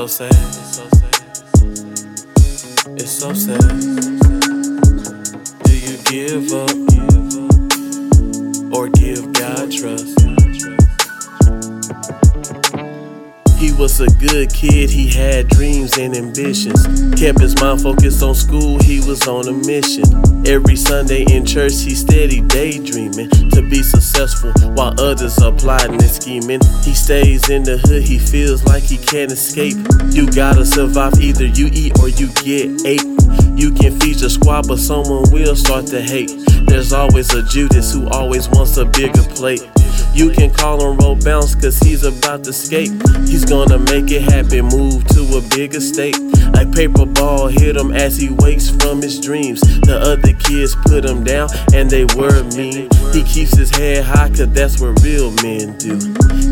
so sad. It's so sad. Do you give up or give God trust? He was a good kid, he had dreams and ambitions. Kept his mind focused on school, he was on a mission. Every Sunday in church, he steady daydreaming to be successful while others are plotting and scheming. He stays in the hood, he feels like he can't escape. You gotta survive, either you eat or you get ate. You can feed your squad, but someone will start to hate. There's always a Judas who always wants a bigger plate. You can call him roll bounce cause he's about to skate. He's gonna make it happen, move to a bigger state. Like paper ball hit him as he wakes from his dreams. The other kids put him down and they were mean. He keeps his head high cause that's what real men do.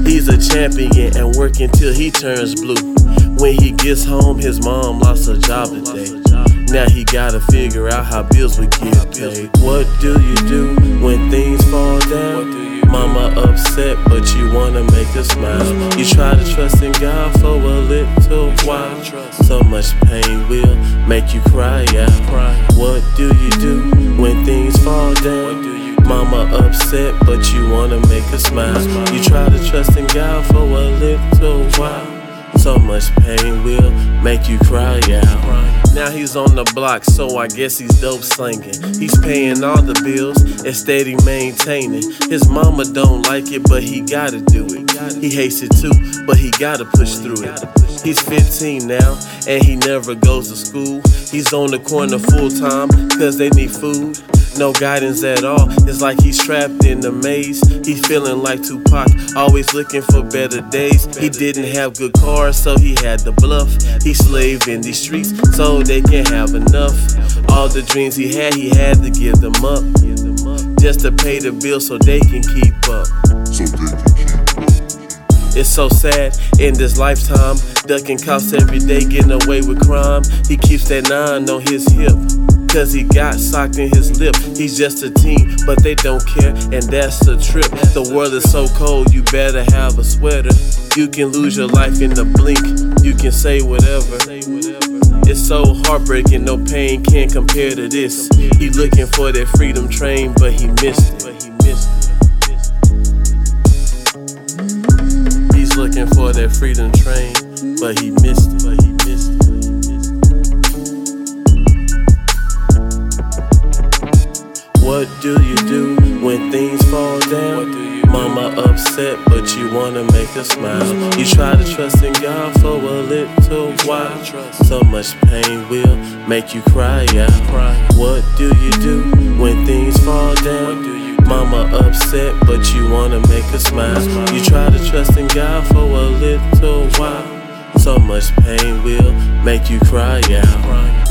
He's a champion and working till he turns blue. When he gets home, his mom lost her job today. Now he gotta figure out how bills would get paid. What do you do when things fall down? Mama upset, but you wanna make her smile. You try to trust in God for a little while. So much pain will make you cry out. What do you do when things fall down? Mama upset, but you wanna make her smile. You try to trust in God for a little while. So much pain will make you cry out. Now he's on the block, so I guess he's dope slinging. He's paying all the bills and steady maintaining. His mama don't like it, but he gotta do it. He hates it too, but he gotta push through it. He's 15 now, and he never goes to school. He's on the corner full time, cause they need food no guidance at all. It's like he's trapped in a maze. He's feeling like Tupac, always looking for better days. He didn't have good cars, so he had to bluff. He slaved in these streets so they can have enough. All the dreams he had, he had to give them up. Just to pay the bill so they can keep up. So they can keep up. It's so sad in this lifetime. Ducking cops every day, getting away with crime. He keeps that nine on his hip. Cause he got socked in his lip. He's just a teen, but they don't care, and that's a trip. The world is so cold, you better have a sweater. You can lose your life in the blink, you can say whatever. It's so heartbreaking, no pain can compare to this. He looking for that freedom train, but he missed it. He's looking for that freedom train. But he missed it. What do you do when things fall down? Mama upset, but you wanna make her smile. You try to trust in God for a little while. So much pain will make you cry out. What do you do when things fall down? Mama upset, but you wanna make her smile. You try to trust in God for a little while. So much pain will make you cry out.